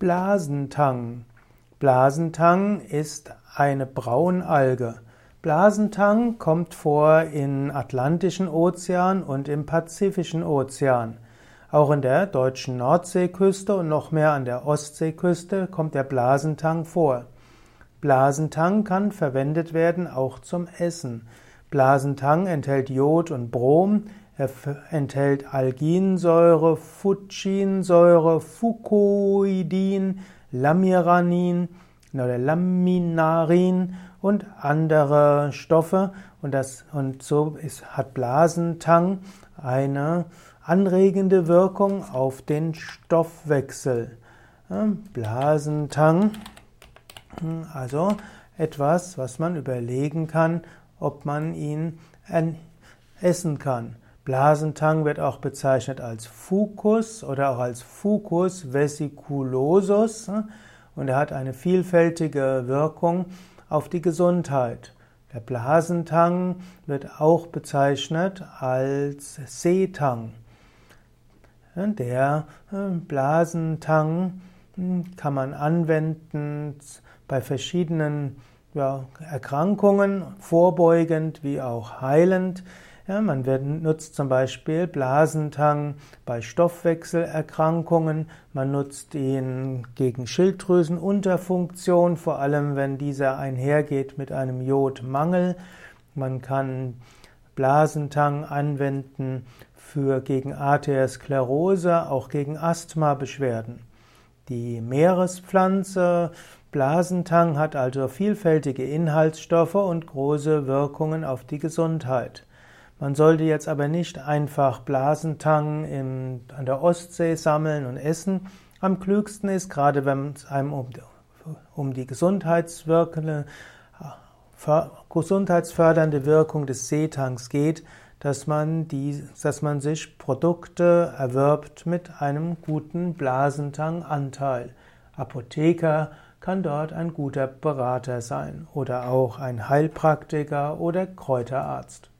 Blasentang. Blasentang ist eine Braunalge. Blasentang kommt vor im Atlantischen Ozean und im Pazifischen Ozean. Auch in der deutschen Nordseeküste und noch mehr an der Ostseeküste kommt der Blasentang vor. Blasentang kann verwendet werden auch zum Essen. Blasentang enthält Jod und Brom, er enthält Alginsäure, Fuchinsäure, Fucoidin, Lamiranin oder Laminarin und andere Stoffe. Und, das, und so ist, hat Blasentang eine anregende Wirkung auf den Stoffwechsel. Blasentang, also etwas, was man überlegen kann, ob man ihn essen kann. Blasentang wird auch bezeichnet als Fucus oder auch als Fucus vesiculosus und er hat eine vielfältige Wirkung auf die Gesundheit. Der Blasentang wird auch bezeichnet als Seetang. Der äh, Blasentang hm, kann man anwenden bei verschiedenen Erkrankungen, vorbeugend wie auch heilend. Ja, man wird, nutzt zum Beispiel Blasentang bei Stoffwechselerkrankungen, man nutzt ihn gegen Schilddrüsenunterfunktion, vor allem wenn dieser einhergeht mit einem Jodmangel. Man kann Blasentang anwenden für gegen Arteriosklerose, auch gegen Asthma-Beschwerden. Die Meerespflanze Blasentang hat also vielfältige Inhaltsstoffe und große Wirkungen auf die Gesundheit. Man sollte jetzt aber nicht einfach Blasentang in, an der Ostsee sammeln und essen. Am klügsten ist, gerade wenn es einem um, um die gesundheitswirkende, gesundheitsfördernde Wirkung des Seetangs geht, dass man, die, dass man sich Produkte erwirbt mit einem guten Blasentanganteil. Apotheker kann dort ein guter Berater sein oder auch ein Heilpraktiker oder Kräuterarzt.